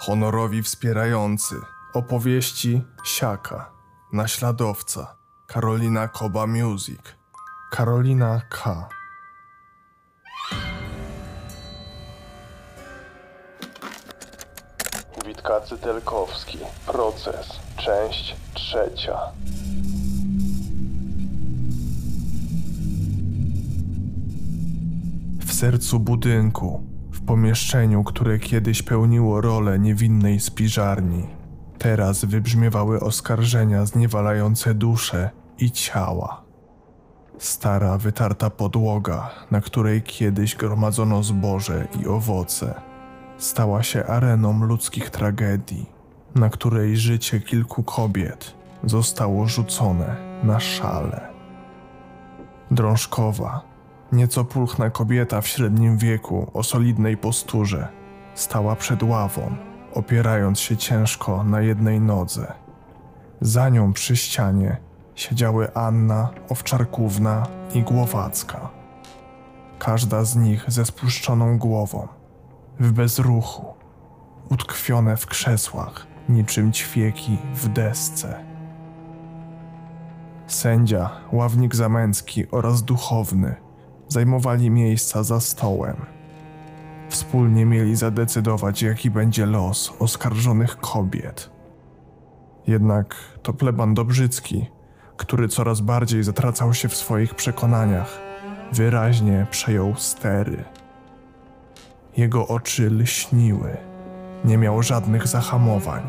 honorowi wspierający, opowieści Siaka, naśladowca, Karolina Koba Music, Karolina K. Witkacy Telkowski. Proces. Część trzecia. W sercu budynku, pomieszczeniu, które kiedyś pełniło rolę niewinnej spiżarni, teraz wybrzmiewały oskarżenia zniewalające duszę i ciała. Stara, wytarta podłoga, na której kiedyś gromadzono zboże i owoce, stała się areną ludzkich tragedii, na której życie kilku kobiet zostało rzucone na szale. Drążkowa, nieco pulchna kobieta w średnim wieku o solidnej posturze, stała przed ławą, opierając się ciężko na jednej nodze. Za nią przy ścianie siedziały Anna, Owczarkówna i Głowacka. Każda z nich ze spuszczoną głową, w bezruchu, utkwione w krzesłach, niczym ćwieki w desce. Sędzia, ławnik zamęcki oraz duchowny zajmowali miejsca za stołem. Wspólnie mieli zadecydować, jaki będzie los oskarżonych kobiet. Jednak to pleban Dobrzycki, który coraz bardziej zatracał się w swoich przekonaniach, wyraźnie przejął stery. Jego oczy lśniły, nie miał żadnych zahamowań,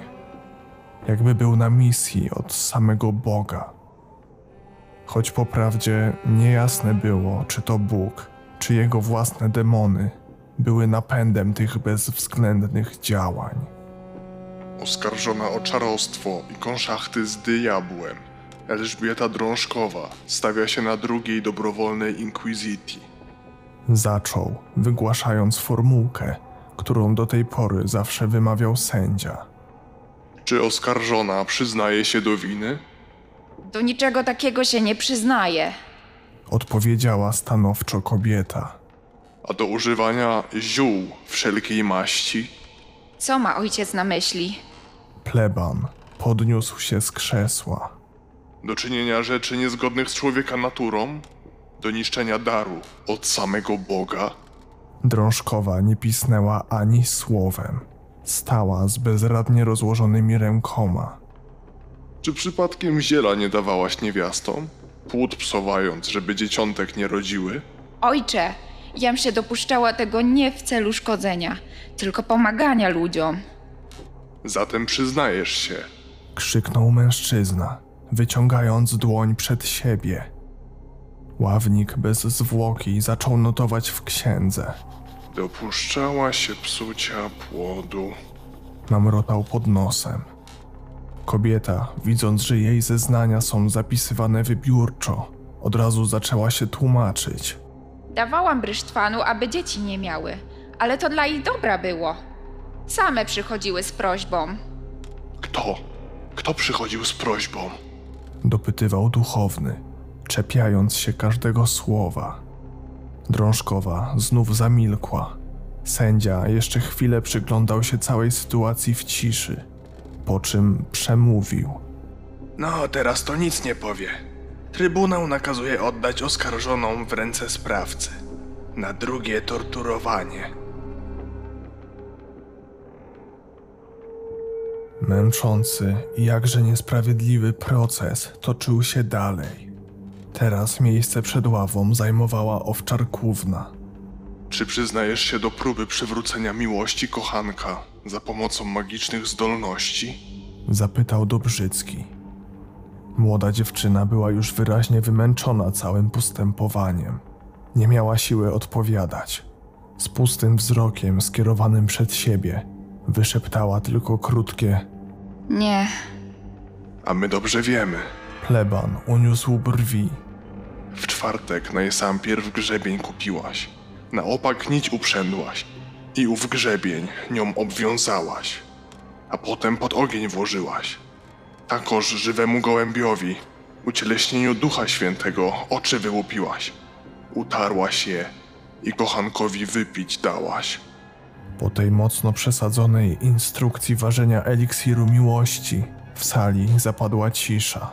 jakby był na misji od samego Boga. Choć po prawdzie niejasne było, czy to Bóg, czy jego własne demony były napędem tych bezwzględnych działań. Oskarżona o czarostwo i konszachty z diabłem, Elżbieta Drążkowa stawia się na drugiej dobrowolnej inkwizycji. Zaczął, wygłaszając formułkę, którą do tej pory zawsze wymawiał sędzia. Czy oskarżona przyznaje się do winy? Do niczego takiego się nie przyznaje. Odpowiedziała stanowczo kobieta. A do używania ziół wszelkiej maści? Co ma ojciec na myśli? Pleban podniósł się z krzesła. Do czynienia rzeczy niezgodnych z człowieka naturą? Do niszczenia daru od samego Boga? Drążkowa nie pisnęła ani słowem. Stała z bezradnie rozłożonymi rękoma. Czy przypadkiem ziela nie dawałaś niewiastom? Płód psowając, żeby dzieciątek nie rodziły? Ojcze, jam się dopuszczała tego nie w celu szkodzenia, tylko pomagania ludziom. Zatem przyznajesz się. Krzyknął mężczyzna, wyciągając dłoń przed siebie. Ławnik bez zwłoki zaczął notować w księdze. Dopuszczała się psucia płodu. Mamrotał pod nosem. Kobieta, widząc, że jej zeznania są zapisywane wybiórczo, od razu zaczęła się tłumaczyć. Dawałam brysztwanu, aby dzieci nie miały, ale to dla ich dobra było. Same przychodziły z prośbą. Kto? Kto przychodził z prośbą? Dopytywał duchowny, czepiając się każdego słowa. Drążkowa znów zamilkła. Sędzia jeszcze chwilę przyglądał się całej sytuacji w ciszy, po czym przemówił. No, teraz to nic nie powie. Trybunał nakazuje oddać oskarżoną w ręce sprawcy. Na drugie torturowanie. Męczący i jakże niesprawiedliwy proces toczył się dalej. Teraz miejsce przed ławą zajmowała owczarkówna. Czy przyznajesz się do próby przywrócenia miłości kochanka za pomocą magicznych zdolności? Zapytał Dobrzycki. Młoda dziewczyna była już wyraźnie wymęczona całym postępowaniem. Nie miała siły odpowiadać. Z pustym wzrokiem skierowanym przed siebie wyszeptała tylko krótkie Nie, A my dobrze wiemy. pleban uniósł brwi. W czwartek na sam pierw grzebień kupiłaś. Na opak nić uprzędłaś. I ów grzebień nią obwiązałaś. A potem pod ogień włożyłaś. Takoż żywemu gołębiowi, ucieleśnieniu Ducha Świętego, oczy wyłupiłaś. Utarłaś je i kochankowi wypić dałaś. Po tej mocno przesadzonej instrukcji ważenia eliksiru miłości w sali zapadła cisza.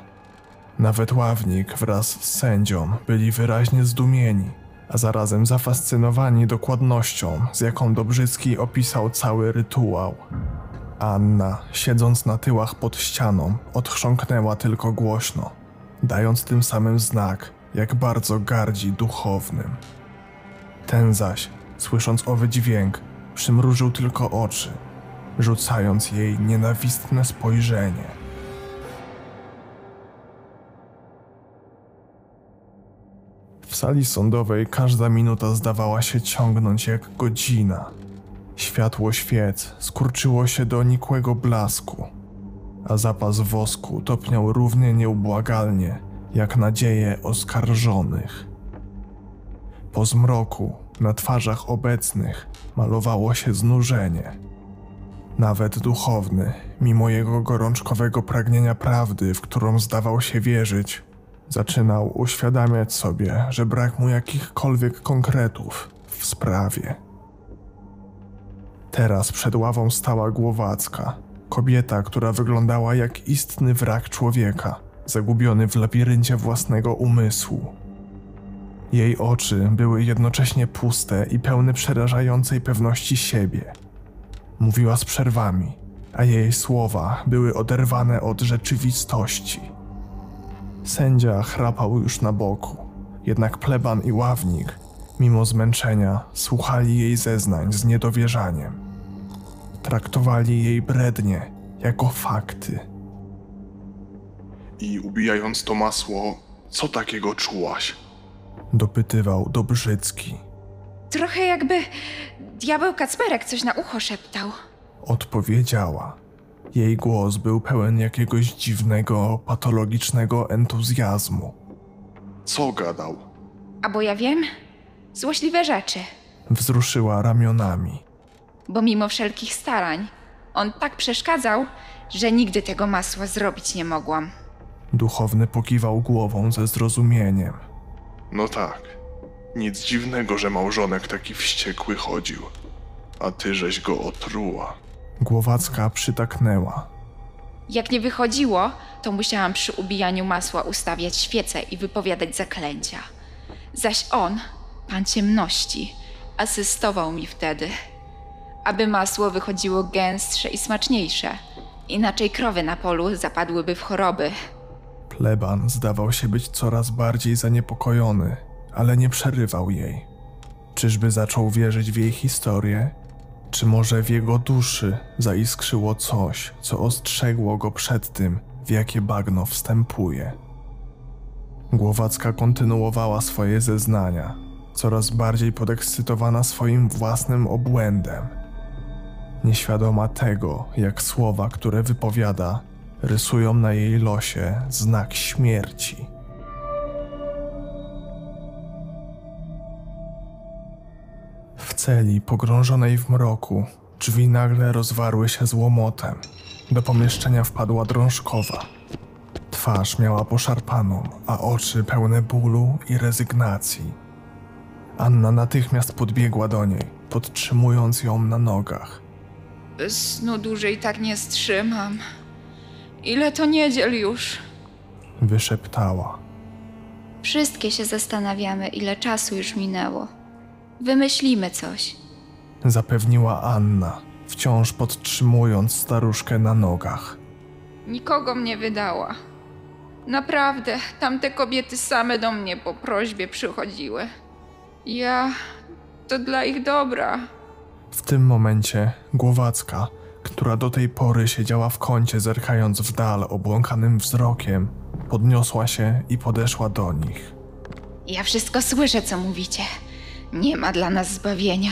Nawet ławnik wraz z sędzią byli wyraźnie zdumieni, a zarazem zafascynowani dokładnością, z jaką Dobrzycki opisał cały rytuał. Anna, siedząc na tyłach pod ścianą, odchrząknęła tylko głośno, dając tym samym znak, jak bardzo gardzi duchownym. Ten zaś, słysząc owy dźwięk, przymrużył tylko oczy, rzucając jej nienawistne spojrzenie. W sali sądowej każda minuta zdawała się ciągnąć jak godzina. Światło świec skurczyło się do nikłego blasku, a zapas wosku topniał równie nieubłagalnie jak nadzieje oskarżonych. Po zmroku na twarzach obecnych malowało się znużenie. Nawet duchowny, mimo jego gorączkowego pragnienia prawdy, w którą zdawał się wierzyć, zaczynał uświadamiać sobie, że brak mu jakichkolwiek konkretów w sprawie. Teraz przed ławą stała Głowacka, kobieta, która wyglądała jak istny wrak człowieka, zagubiony w labiryncie własnego umysłu. Jej oczy były jednocześnie puste i pełne przerażającej pewności siebie. Mówiła z przerwami, a jej słowa były oderwane od rzeczywistości. Sędzia chrapał już na boku, jednak pleban i ławnik, mimo zmęczenia, słuchali jej zeznań z niedowierzaniem. Traktowali jej brednie jako fakty. I ubijając to masło, co takiego czułaś? Dopytywał Dobrzycki. Trochę jakby diabeł Kacperek coś na ucho szeptał. Odpowiedziała. Jej głos był pełen jakiegoś dziwnego, patologicznego entuzjazmu. Co gadał? A bo ja wiem, złośliwe rzeczy. Wzruszyła ramionami. Bo mimo wszelkich starań, on tak przeszkadzał, że nigdy tego masła zrobić nie mogłam. Duchowny pokiwał głową ze zrozumieniem. No tak. Nic dziwnego, że małżonek taki wściekły chodził. A ty żeś go otruła. Głowacka przytaknęła. Jak nie wychodziło, to musiałam przy ubijaniu masła ustawiać świece i wypowiadać zaklęcia. Zaś on, pan ciemności, asystował mi wtedy, aby masło wychodziło gęstsze i smaczniejsze. Inaczej krowy na polu zapadłyby w choroby. Pleban zdawał się być coraz bardziej zaniepokojony, ale nie przerywał jej. Czyżby zaczął wierzyć w jej historię? Czy może w jego duszy zaiskrzyło coś, co ostrzegło go przed tym, w jakie bagno wstępuje? Głowacka kontynuowała swoje zeznania, coraz bardziej podekscytowana swoim własnym obłędem. Nieświadoma tego, jak słowa, które wypowiada, rysują na jej losie znak śmierci. Celi pogrążonej w mroku drzwi nagle rozwarły się z łomotem. Do pomieszczenia wpadła drążkowa. Twarz miała poszarpaną, a oczy pełne bólu i rezygnacji. Anna natychmiast podbiegła do niej, podtrzymując ją na nogach. Snu dłużej tak nie strzymam. Ile to niedziel już? Wyszeptała. Wszystkie się zastanawiamy, ile czasu już minęło. Wymyślimy coś. Zapewniła Anna, wciąż podtrzymując staruszkę na nogach. Nikogo mnie wydała. Naprawdę, tamte kobiety same do mnie po prośbie przychodziły. Ja. to dla ich dobra. W tym momencie Głowacka, która do tej pory siedziała w kącie zerkając w dal obłąkanym wzrokiem, podniosła się i podeszła do nich. Ja wszystko słyszę, co mówicie. Nie ma dla nas zbawienia.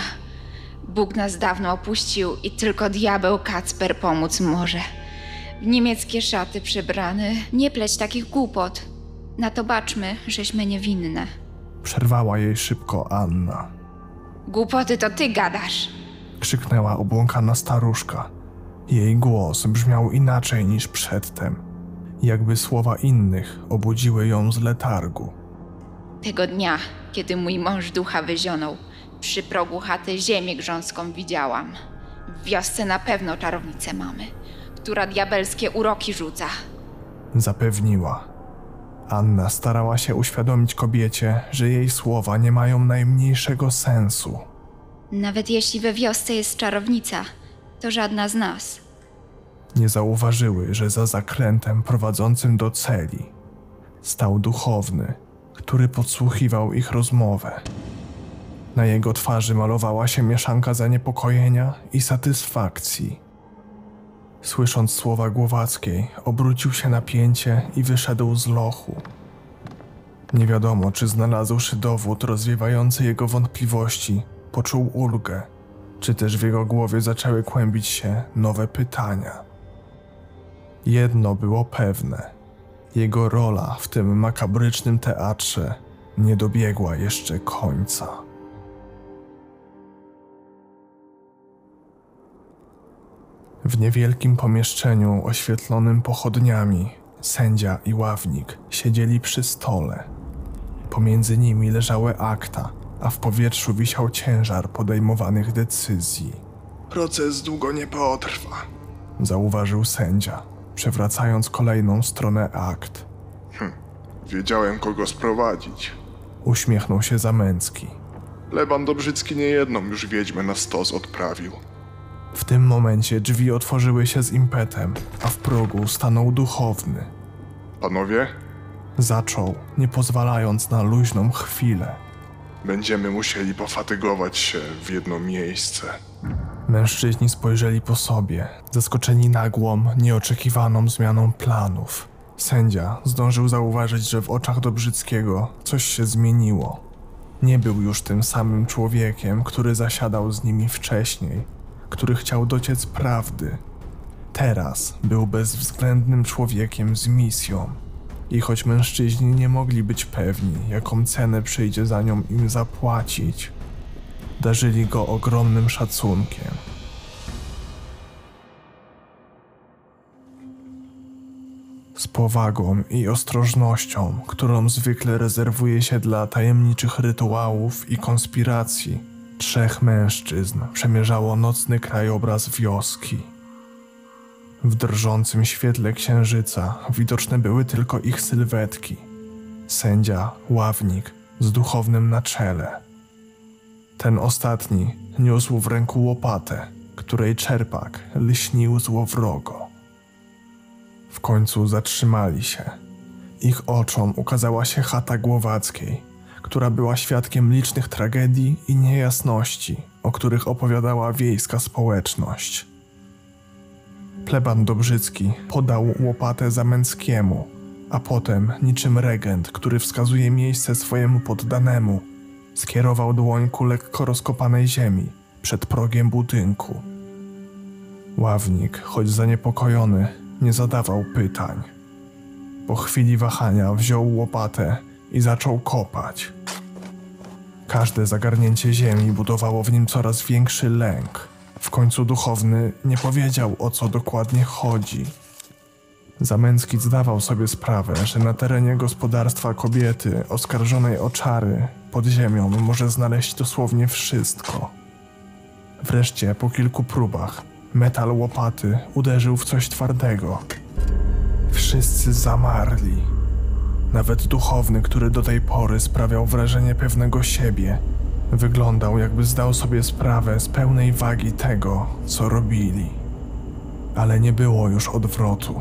Bóg nas dawno opuścił i tylko diabeł Kacper pomóc może. W niemieckie szaty przebrany. Nie pleć takich głupot. Na to baczmy, żeśmy niewinne. Przerwała jej szybko Anna. Głupoty to ty gadasz. Krzyknęła obłąkana staruszka. Jej głos brzmiał inaczej niż przedtem, jakby słowa innych obudziły ją z letargu. Tego dnia, kiedy mój mąż ducha wyzionął, Przy progu chaty ziemię grząską widziałam. W wiosce na pewno czarownicę mamy, która diabelskie uroki rzuca. Zapewniła. Anna starała się uświadomić kobiecie, że jej słowa nie mają najmniejszego sensu. Nawet jeśli we wiosce jest czarownica, to żadna z nas. Nie zauważyły, że za zakrętem prowadzącym do celi stał duchowny, który podsłuchiwał ich rozmowę. Na jego twarzy malowała się mieszanka zaniepokojenia i satysfakcji. Słysząc słowa Głowackiej, obrócił się na pięcie i wyszedł z lochu. Nie wiadomo, czy znalazłszy dowód rozwiewający jego wątpliwości, poczuł ulgę, czy też w jego głowie zaczęły kłębić się nowe pytania. Jedno było pewne: jego rola w tym makabrycznym teatrze nie dobiegła jeszcze końca. W niewielkim pomieszczeniu oświetlonym pochodniami sędzia i ławnik siedzieli przy stole. Pomiędzy nimi leżały akta, a w powietrzu wisiał ciężar podejmowanych decyzji. Proces długo nie potrwa. Zauważył sędzia, przewracając kolejną stronę akt. Wiedziałem, kogo sprowadzić. Uśmiechnął się Zamęcki. Leban Dobrzycki niejedną już wiedźmę na stos odprawił. W tym momencie drzwi otworzyły się z impetem, a w progu stanął duchowny. Panowie, Zaczął, nie pozwalając na luźną chwilę. będziemy musieli pofatygować się w jedno miejsce. Mężczyźni spojrzeli po sobie, zaskoczeni nagłą, nieoczekiwaną zmianą planów. Sędzia zdążył zauważyć, że w oczach Dobrzyckiego coś się zmieniło. Nie był już tym samym człowiekiem, który zasiadał z nimi wcześniej, który chciał dociec prawdy. Teraz był bezwzględnym człowiekiem z misją. I choć mężczyźni nie mogli być pewni, jaką cenę przyjdzie za nią im zapłacić, darzyli go ogromnym szacunkiem. Z powagą i ostrożnością, którą zwykle rezerwuje się dla tajemniczych rytuałów i konspiracji, trzech mężczyzn przemierzało nocny krajobraz wioski. W drżącym świetle księżyca widoczne były tylko ich sylwetki. Sędzia, ławnik, z duchownym na czele. Ten ostatni niósł w ręku łopatę, której czerpak lśnił złowrogo. W końcu zatrzymali się. Ich oczom ukazała się chata Głowackiej, która była świadkiem licznych tragedii i niejasności, o których opowiadała wiejska społeczność. Pleban Dobrzycki podał łopatę Zamęckiemu, a potem, niczym regent, który wskazuje miejsce swojemu poddanemu, skierował dłoń ku lekko rozkopanej ziemi przed progiem budynku. Ławnik, choć zaniepokojony, nie zadawał pytań. Po chwili wahania wziął łopatę i zaczął kopać. Każde zagarnięcie ziemi budowało w nim coraz większy lęk. W końcu duchowny nie powiedział o co dokładnie chodzi. Zamęcki zdawał sobie sprawę, że na terenie gospodarstwa kobiety oskarżonej o czary pod ziemią może znaleźć dosłownie wszystko. Wreszcie po kilku próbach metal łopaty uderzył w coś twardego. Wszyscy zamarli. Nawet duchowny, który do tej pory sprawiał wrażenie pewnego siebie, wyglądał jakby zdał sobie sprawę z pełnej wagi tego, co robili. Ale nie było już odwrotu.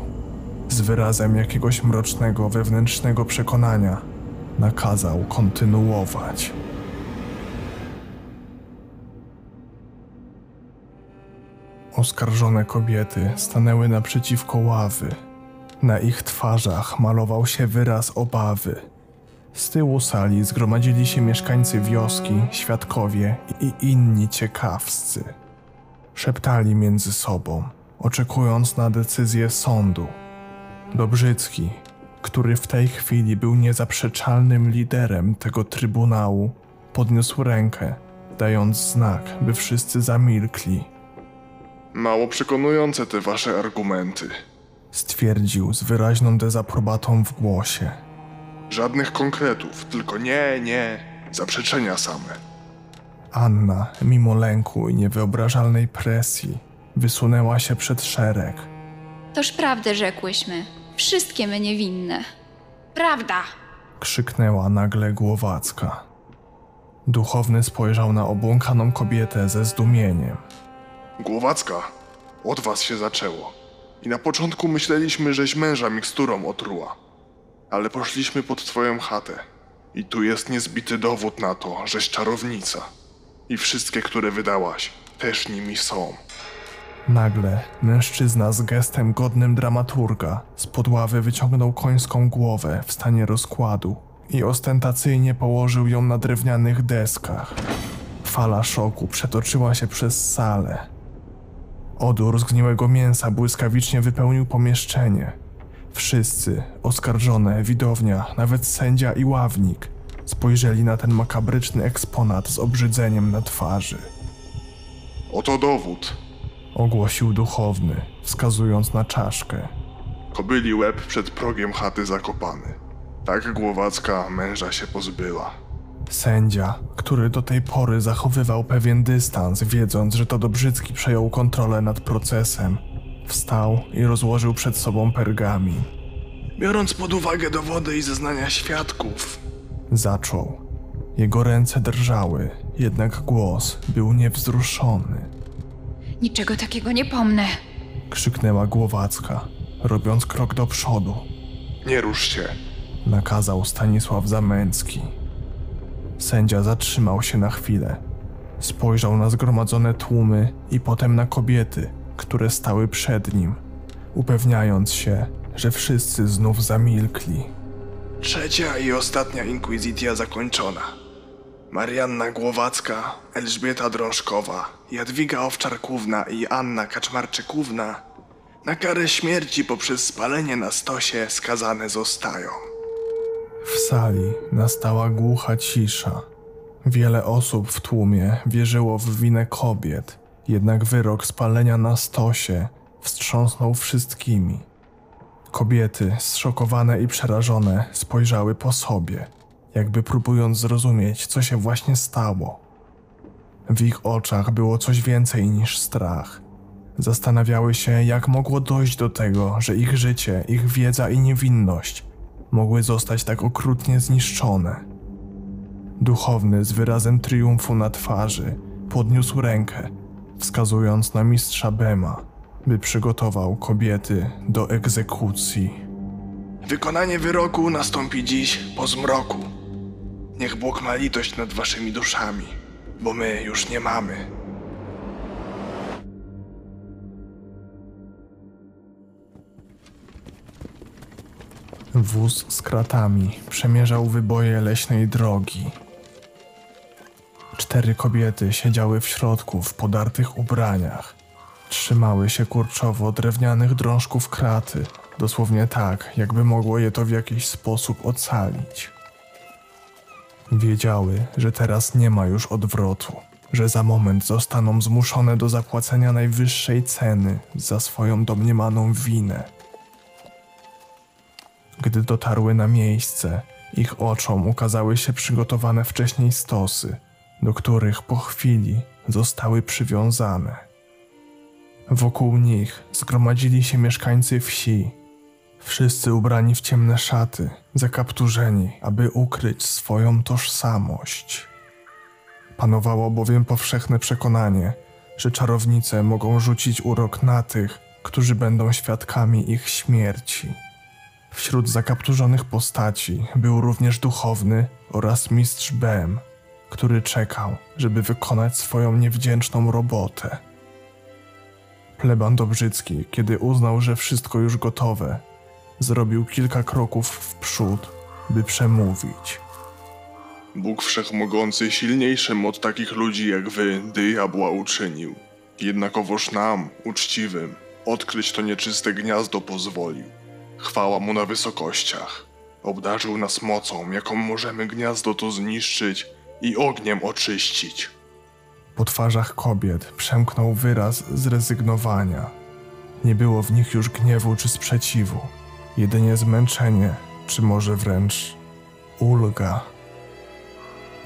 Z wyrazem jakiegoś mrocznego wewnętrznego przekonania nakazał kontynuować. Oskarżone kobiety stanęły naprzeciwko ławy. Na ich twarzach malował się wyraz obawy. Z tyłu sali zgromadzili się mieszkańcy wioski, świadkowie i inni ciekawscy. Szeptali między sobą, oczekując na decyzję sądu. Dobrzycki, który w tej chwili był niezaprzeczalnym liderem tego trybunału, podniósł rękę, dając znak, by wszyscy zamilkli. Mało przekonujące te wasze argumenty. Stwierdził z wyraźną dezaprobatą w głosie. Żadnych konkretów, tylko nie, nie, zaprzeczenia same. Anna, mimo lęku i niewyobrażalnej presji, wysunęła się przed szereg. Toż prawdę rzekłyśmy. Wszystkie my niewinne. Prawda! Krzyknęła nagle Głowacka. Duchowny spojrzał na obłąkaną kobietę ze zdumieniem. Głowacka, od was się zaczęło. I na początku myśleliśmy, żeś męża miksturą otruła. Ale poszliśmy pod twoją chatę. I tu jest niezbity dowód na to, żeś czarownica. I wszystkie, które wydałaś, też nimi są. Nagle mężczyzna z gestem godnym dramaturga z ławy wyciągnął końską głowę w stanie rozkładu i ostentacyjnie położył ją na drewnianych deskach. Fala szoku przetoczyła się przez salę. Odór zgniłego mięsa błyskawicznie wypełnił pomieszczenie. Wszyscy, oskarżone, widownia, nawet sędzia i ławnik, spojrzeli na ten makabryczny eksponat z obrzydzeniem na twarzy. Oto dowód. Ogłosił duchowny, wskazując na czaszkę. Kobyli łeb przed progiem chaty zakopany. Tak Głowacka męża się pozbyła. Sędzia, który do tej pory zachowywał pewien dystans, wiedząc, że to Dobrzycki przejął kontrolę nad procesem, wstał i rozłożył przed sobą pergamin. Biorąc pod uwagę dowody i zeznania świadków, Zaczął. Jego ręce drżały, jednak głos był niewzruszony. Niczego takiego nie pomnę. Krzyknęła Głowacka, robiąc krok do przodu. Nie rusz się. Nakazał Stanisław Zamęcki. Sędzia zatrzymał się na chwilę. Spojrzał na zgromadzone tłumy i potem na kobiety, które stały przed nim, upewniając się, że wszyscy znów zamilkli. trzecia i ostatnia inkwizycja zakończona. Marianna Głowacka, Elżbieta Drążkowa, Jadwiga Owczarkówna i Anna Kaczmarczykówna na karę śmierci poprzez spalenie na stosie skazane zostają. W sali nastała głucha cisza. Wiele osób w tłumie wierzyło w winę kobiet, jednak wyrok spalenia na stosie wstrząsnął wszystkimi. Kobiety, zszokowane i przerażone, spojrzały po sobie, jakby próbując zrozumieć, co się właśnie stało. W ich oczach było coś więcej niż strach. Zastanawiały się, jak mogło dojść do tego, że ich życie, ich wiedza i niewinność mogły zostać tak okrutnie zniszczone. Duchowny z wyrazem triumfu na twarzy podniósł rękę, wskazując na mistrza Bema, by przygotował kobiety do egzekucji. Wykonanie wyroku nastąpi dziś po zmroku. Niech Bóg ma litość nad waszymi duszami, bo my już nie mamy. Wóz z kratami przemierzał wyboje leśnej drogi. Cztery kobiety siedziały w środku w podartych ubraniach. Trzymały się kurczowo drewnianych drążków kraty, dosłownie tak, jakby mogło je to w jakiś sposób ocalić. Wiedziały, że teraz nie ma już odwrotu, że za moment zostaną zmuszone do zapłacenia najwyższej ceny za swoją domniemaną winę. Gdy dotarły na miejsce, ich oczom ukazały się przygotowane wcześniej stosy, do których po chwili zostały przywiązane. Wokół nich zgromadzili się mieszkańcy wsi, wszyscy ubrani w ciemne szaty, zakapturzeni, aby ukryć swoją tożsamość. Panowało bowiem powszechne przekonanie, że czarownice mogą rzucić urok na tych, którzy będą świadkami ich śmierci. Wśród zakapturzonych postaci był również duchowny oraz mistrz Bem, który czekał, żeby wykonać swoją niewdzięczną robotę. Pleban Dobrzycki, kiedy uznał, że wszystko już gotowe, zrobił kilka kroków w przód, by przemówić. Bóg Wszechmogący silniejszym od takich ludzi jak wy diabła uczynił. Jednakowoż nam, uczciwym, odkryć to nieczyste gniazdo pozwolił. Chwała mu na wysokościach. Obdarzył nas mocą, jaką możemy gniazdo to zniszczyć i ogniem oczyścić. Po twarzach kobiet przemknął wyraz zrezygnowania. Nie było w nich już gniewu czy sprzeciwu, jedynie zmęczenie, czy może wręcz ulga.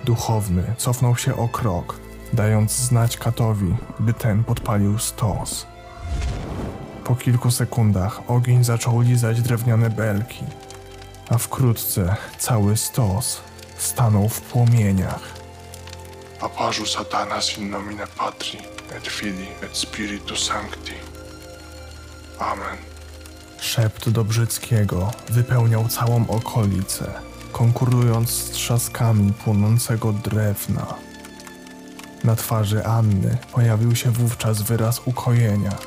Duchowny cofnął się o krok, dając znać katowi, by ten podpalił stos. Po kilku sekundach ogień zaczął lizać drewniane belki, a wkrótce cały stos stanął w płomieniach. Apażu satanas in nomine Patri, et Filii, et Spiritus Sancti. Amen. Szept Dobrzyckiego wypełniał całą okolicę, konkurując z trzaskami płonącego drewna. Na twarzy Anny pojawił się wówczas wyraz ukojenia.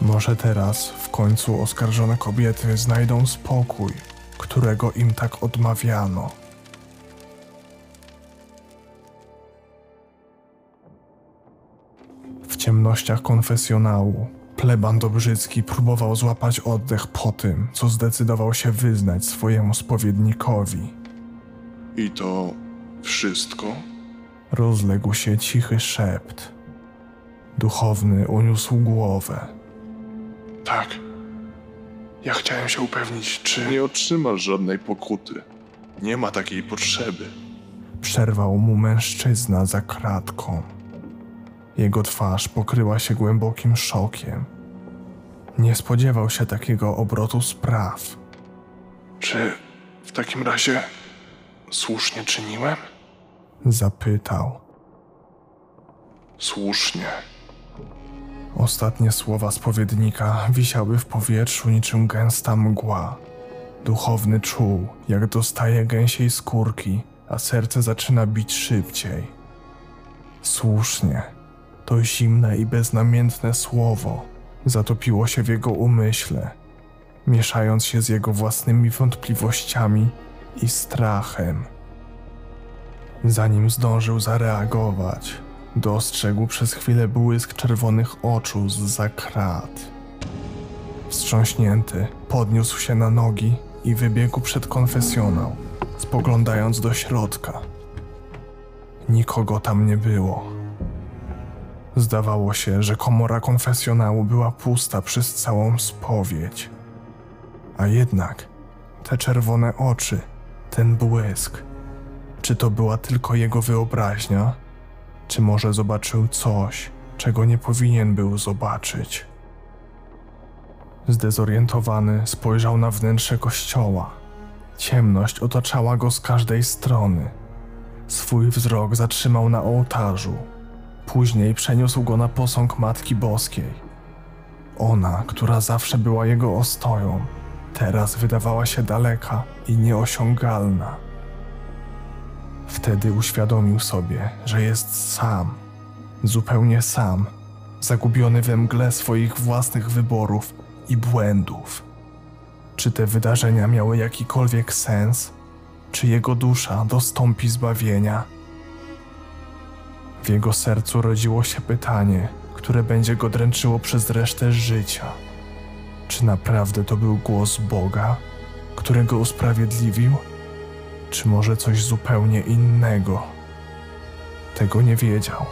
Może teraz w końcu oskarżone kobiety znajdą spokój, którego im tak odmawiano. W ciemnościach konfesjonału pleban Dobrzycki próbował złapać oddech po tym, co zdecydował się wyznać swojemu spowiednikowi. I to wszystko? Rozległ się cichy szept. Duchowny uniósł głowę. Tak. Ja chciałem się upewnić, czy nie otrzymasz żadnej pokuty. Nie ma takiej potrzeby. Przerwał mu mężczyzna za kratką. Jego twarz pokryła się głębokim szokiem. Nie spodziewał się takiego obrotu spraw. Czy w takim razie słusznie czyniłem? Zapytał. Słusznie. Ostatnie słowa spowiednika wisiały w powietrzu niczym gęsta mgła. Duchowny czuł, jak dostaje gęsiej skórki, a serce zaczyna bić szybciej. Słusznie. To zimne i beznamiętne słowo zatopiło się w jego umyśle, mieszając się z jego własnymi wątpliwościami i strachem. Zanim zdążył zareagować, dostrzegł przez chwilę błysk czerwonych oczu z krat. Wstrząśnięty, podniósł się na nogi i wybiegł przed konfesjonał, spoglądając do środka. Nikogo tam nie było. Zdawało się, że komora konfesjonału była pusta przez całą spowiedź. A jednak te czerwone oczy, ten błysk, czy to była tylko jego wyobraźnia, czy może zobaczył coś, czego nie powinien był zobaczyć? Zdezorientowany spojrzał na wnętrze kościoła. Ciemność otaczała go z każdej strony. Swój wzrok zatrzymał na ołtarzu. Później przeniósł go na posąg Matki Boskiej. Ona, która zawsze była jego ostoją, teraz wydawała się daleka i nieosiągalna. Wtedy uświadomił sobie, że jest sam, zupełnie sam, zagubiony we mgle swoich własnych wyborów i błędów. Czy te wydarzenia miały jakikolwiek sens? Czy jego dusza dostąpi zbawienia? W jego sercu rodziło się pytanie, które będzie go dręczyło przez resztę życia. Czy naprawdę to był głos Boga, który go usprawiedliwił? Czy może coś zupełnie innego? Tego nie wiedział.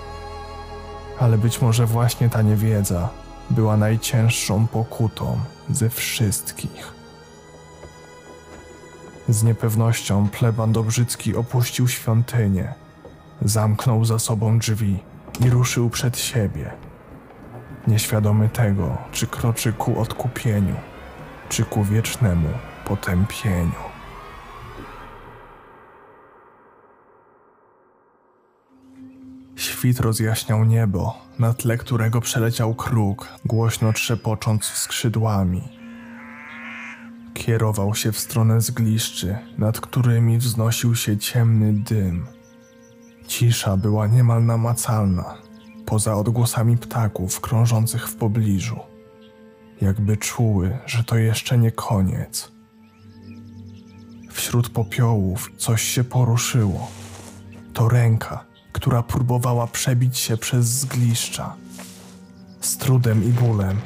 Ale być może właśnie ta niewiedza była najcięższą pokutą ze wszystkich. Z niepewnością pleban Dobrzycki opuścił świątynię, zamknął za sobą drzwi i ruszył przed siebie. Nieświadomy tego, czy kroczy ku odkupieniu, czy ku wiecznemu potępieniu. Świt rozjaśniał niebo, na tle którego przeleciał kruk, głośno trzepocząc skrzydłami. Kierował się w stronę zgliszczy, nad którymi wznosił się ciemny dym. Cisza była niemal namacalna, poza odgłosami ptaków krążących w pobliżu. Jakby czuły, że to jeszcze nie koniec. Wśród popiołów coś się poruszyło. To ręka, która próbowała przebić się przez zgliszcza. Z trudem i bólem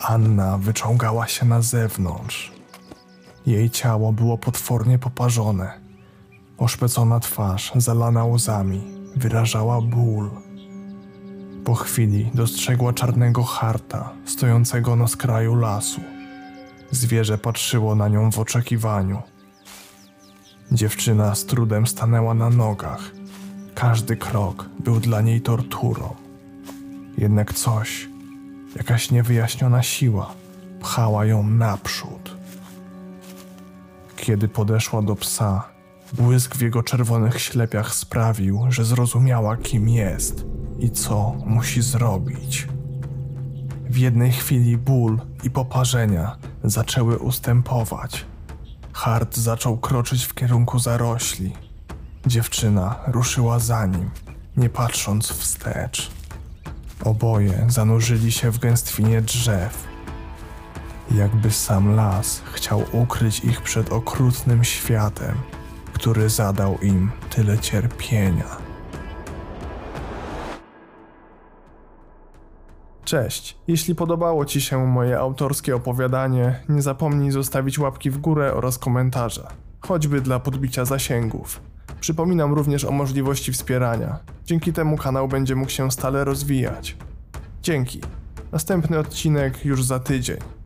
Anna wyciągała się na zewnątrz. Jej ciało było potwornie poparzone. Oszpecona twarz, zalana łzami, wyrażała ból. Po chwili dostrzegła czarnego harta, stojącego na skraju lasu. Zwierzę patrzyło na nią w oczekiwaniu. Dziewczyna z trudem stanęła na nogach. Każdy krok był dla niej torturą. Jednak coś, jakaś niewyjaśniona siła, pchała ją naprzód. Kiedy podeszła do psa, błysk w jego czerwonych ślepiach sprawił, że zrozumiała, kim jest i co musi zrobić. W jednej chwili ból i poparzenia zaczęły ustępować. Hart zaczął kroczyć w kierunku zarośli. Dziewczyna ruszyła za nim, nie patrząc wstecz. Oboje zanurzyli się w gęstwinie drzew. Jakby sam las chciał ukryć ich przed okrutnym światem, który zadał im tyle cierpienia. Cześć. Jeśli podobało Ci się moje autorskie opowiadanie, nie zapomnij zostawić łapki w górę oraz komentarza, choćby dla podbicia zasięgów. Przypominam również o możliwości wspierania. Dzięki temu kanał będzie mógł się stale rozwijać. Dzięki. Następny odcinek już za tydzień.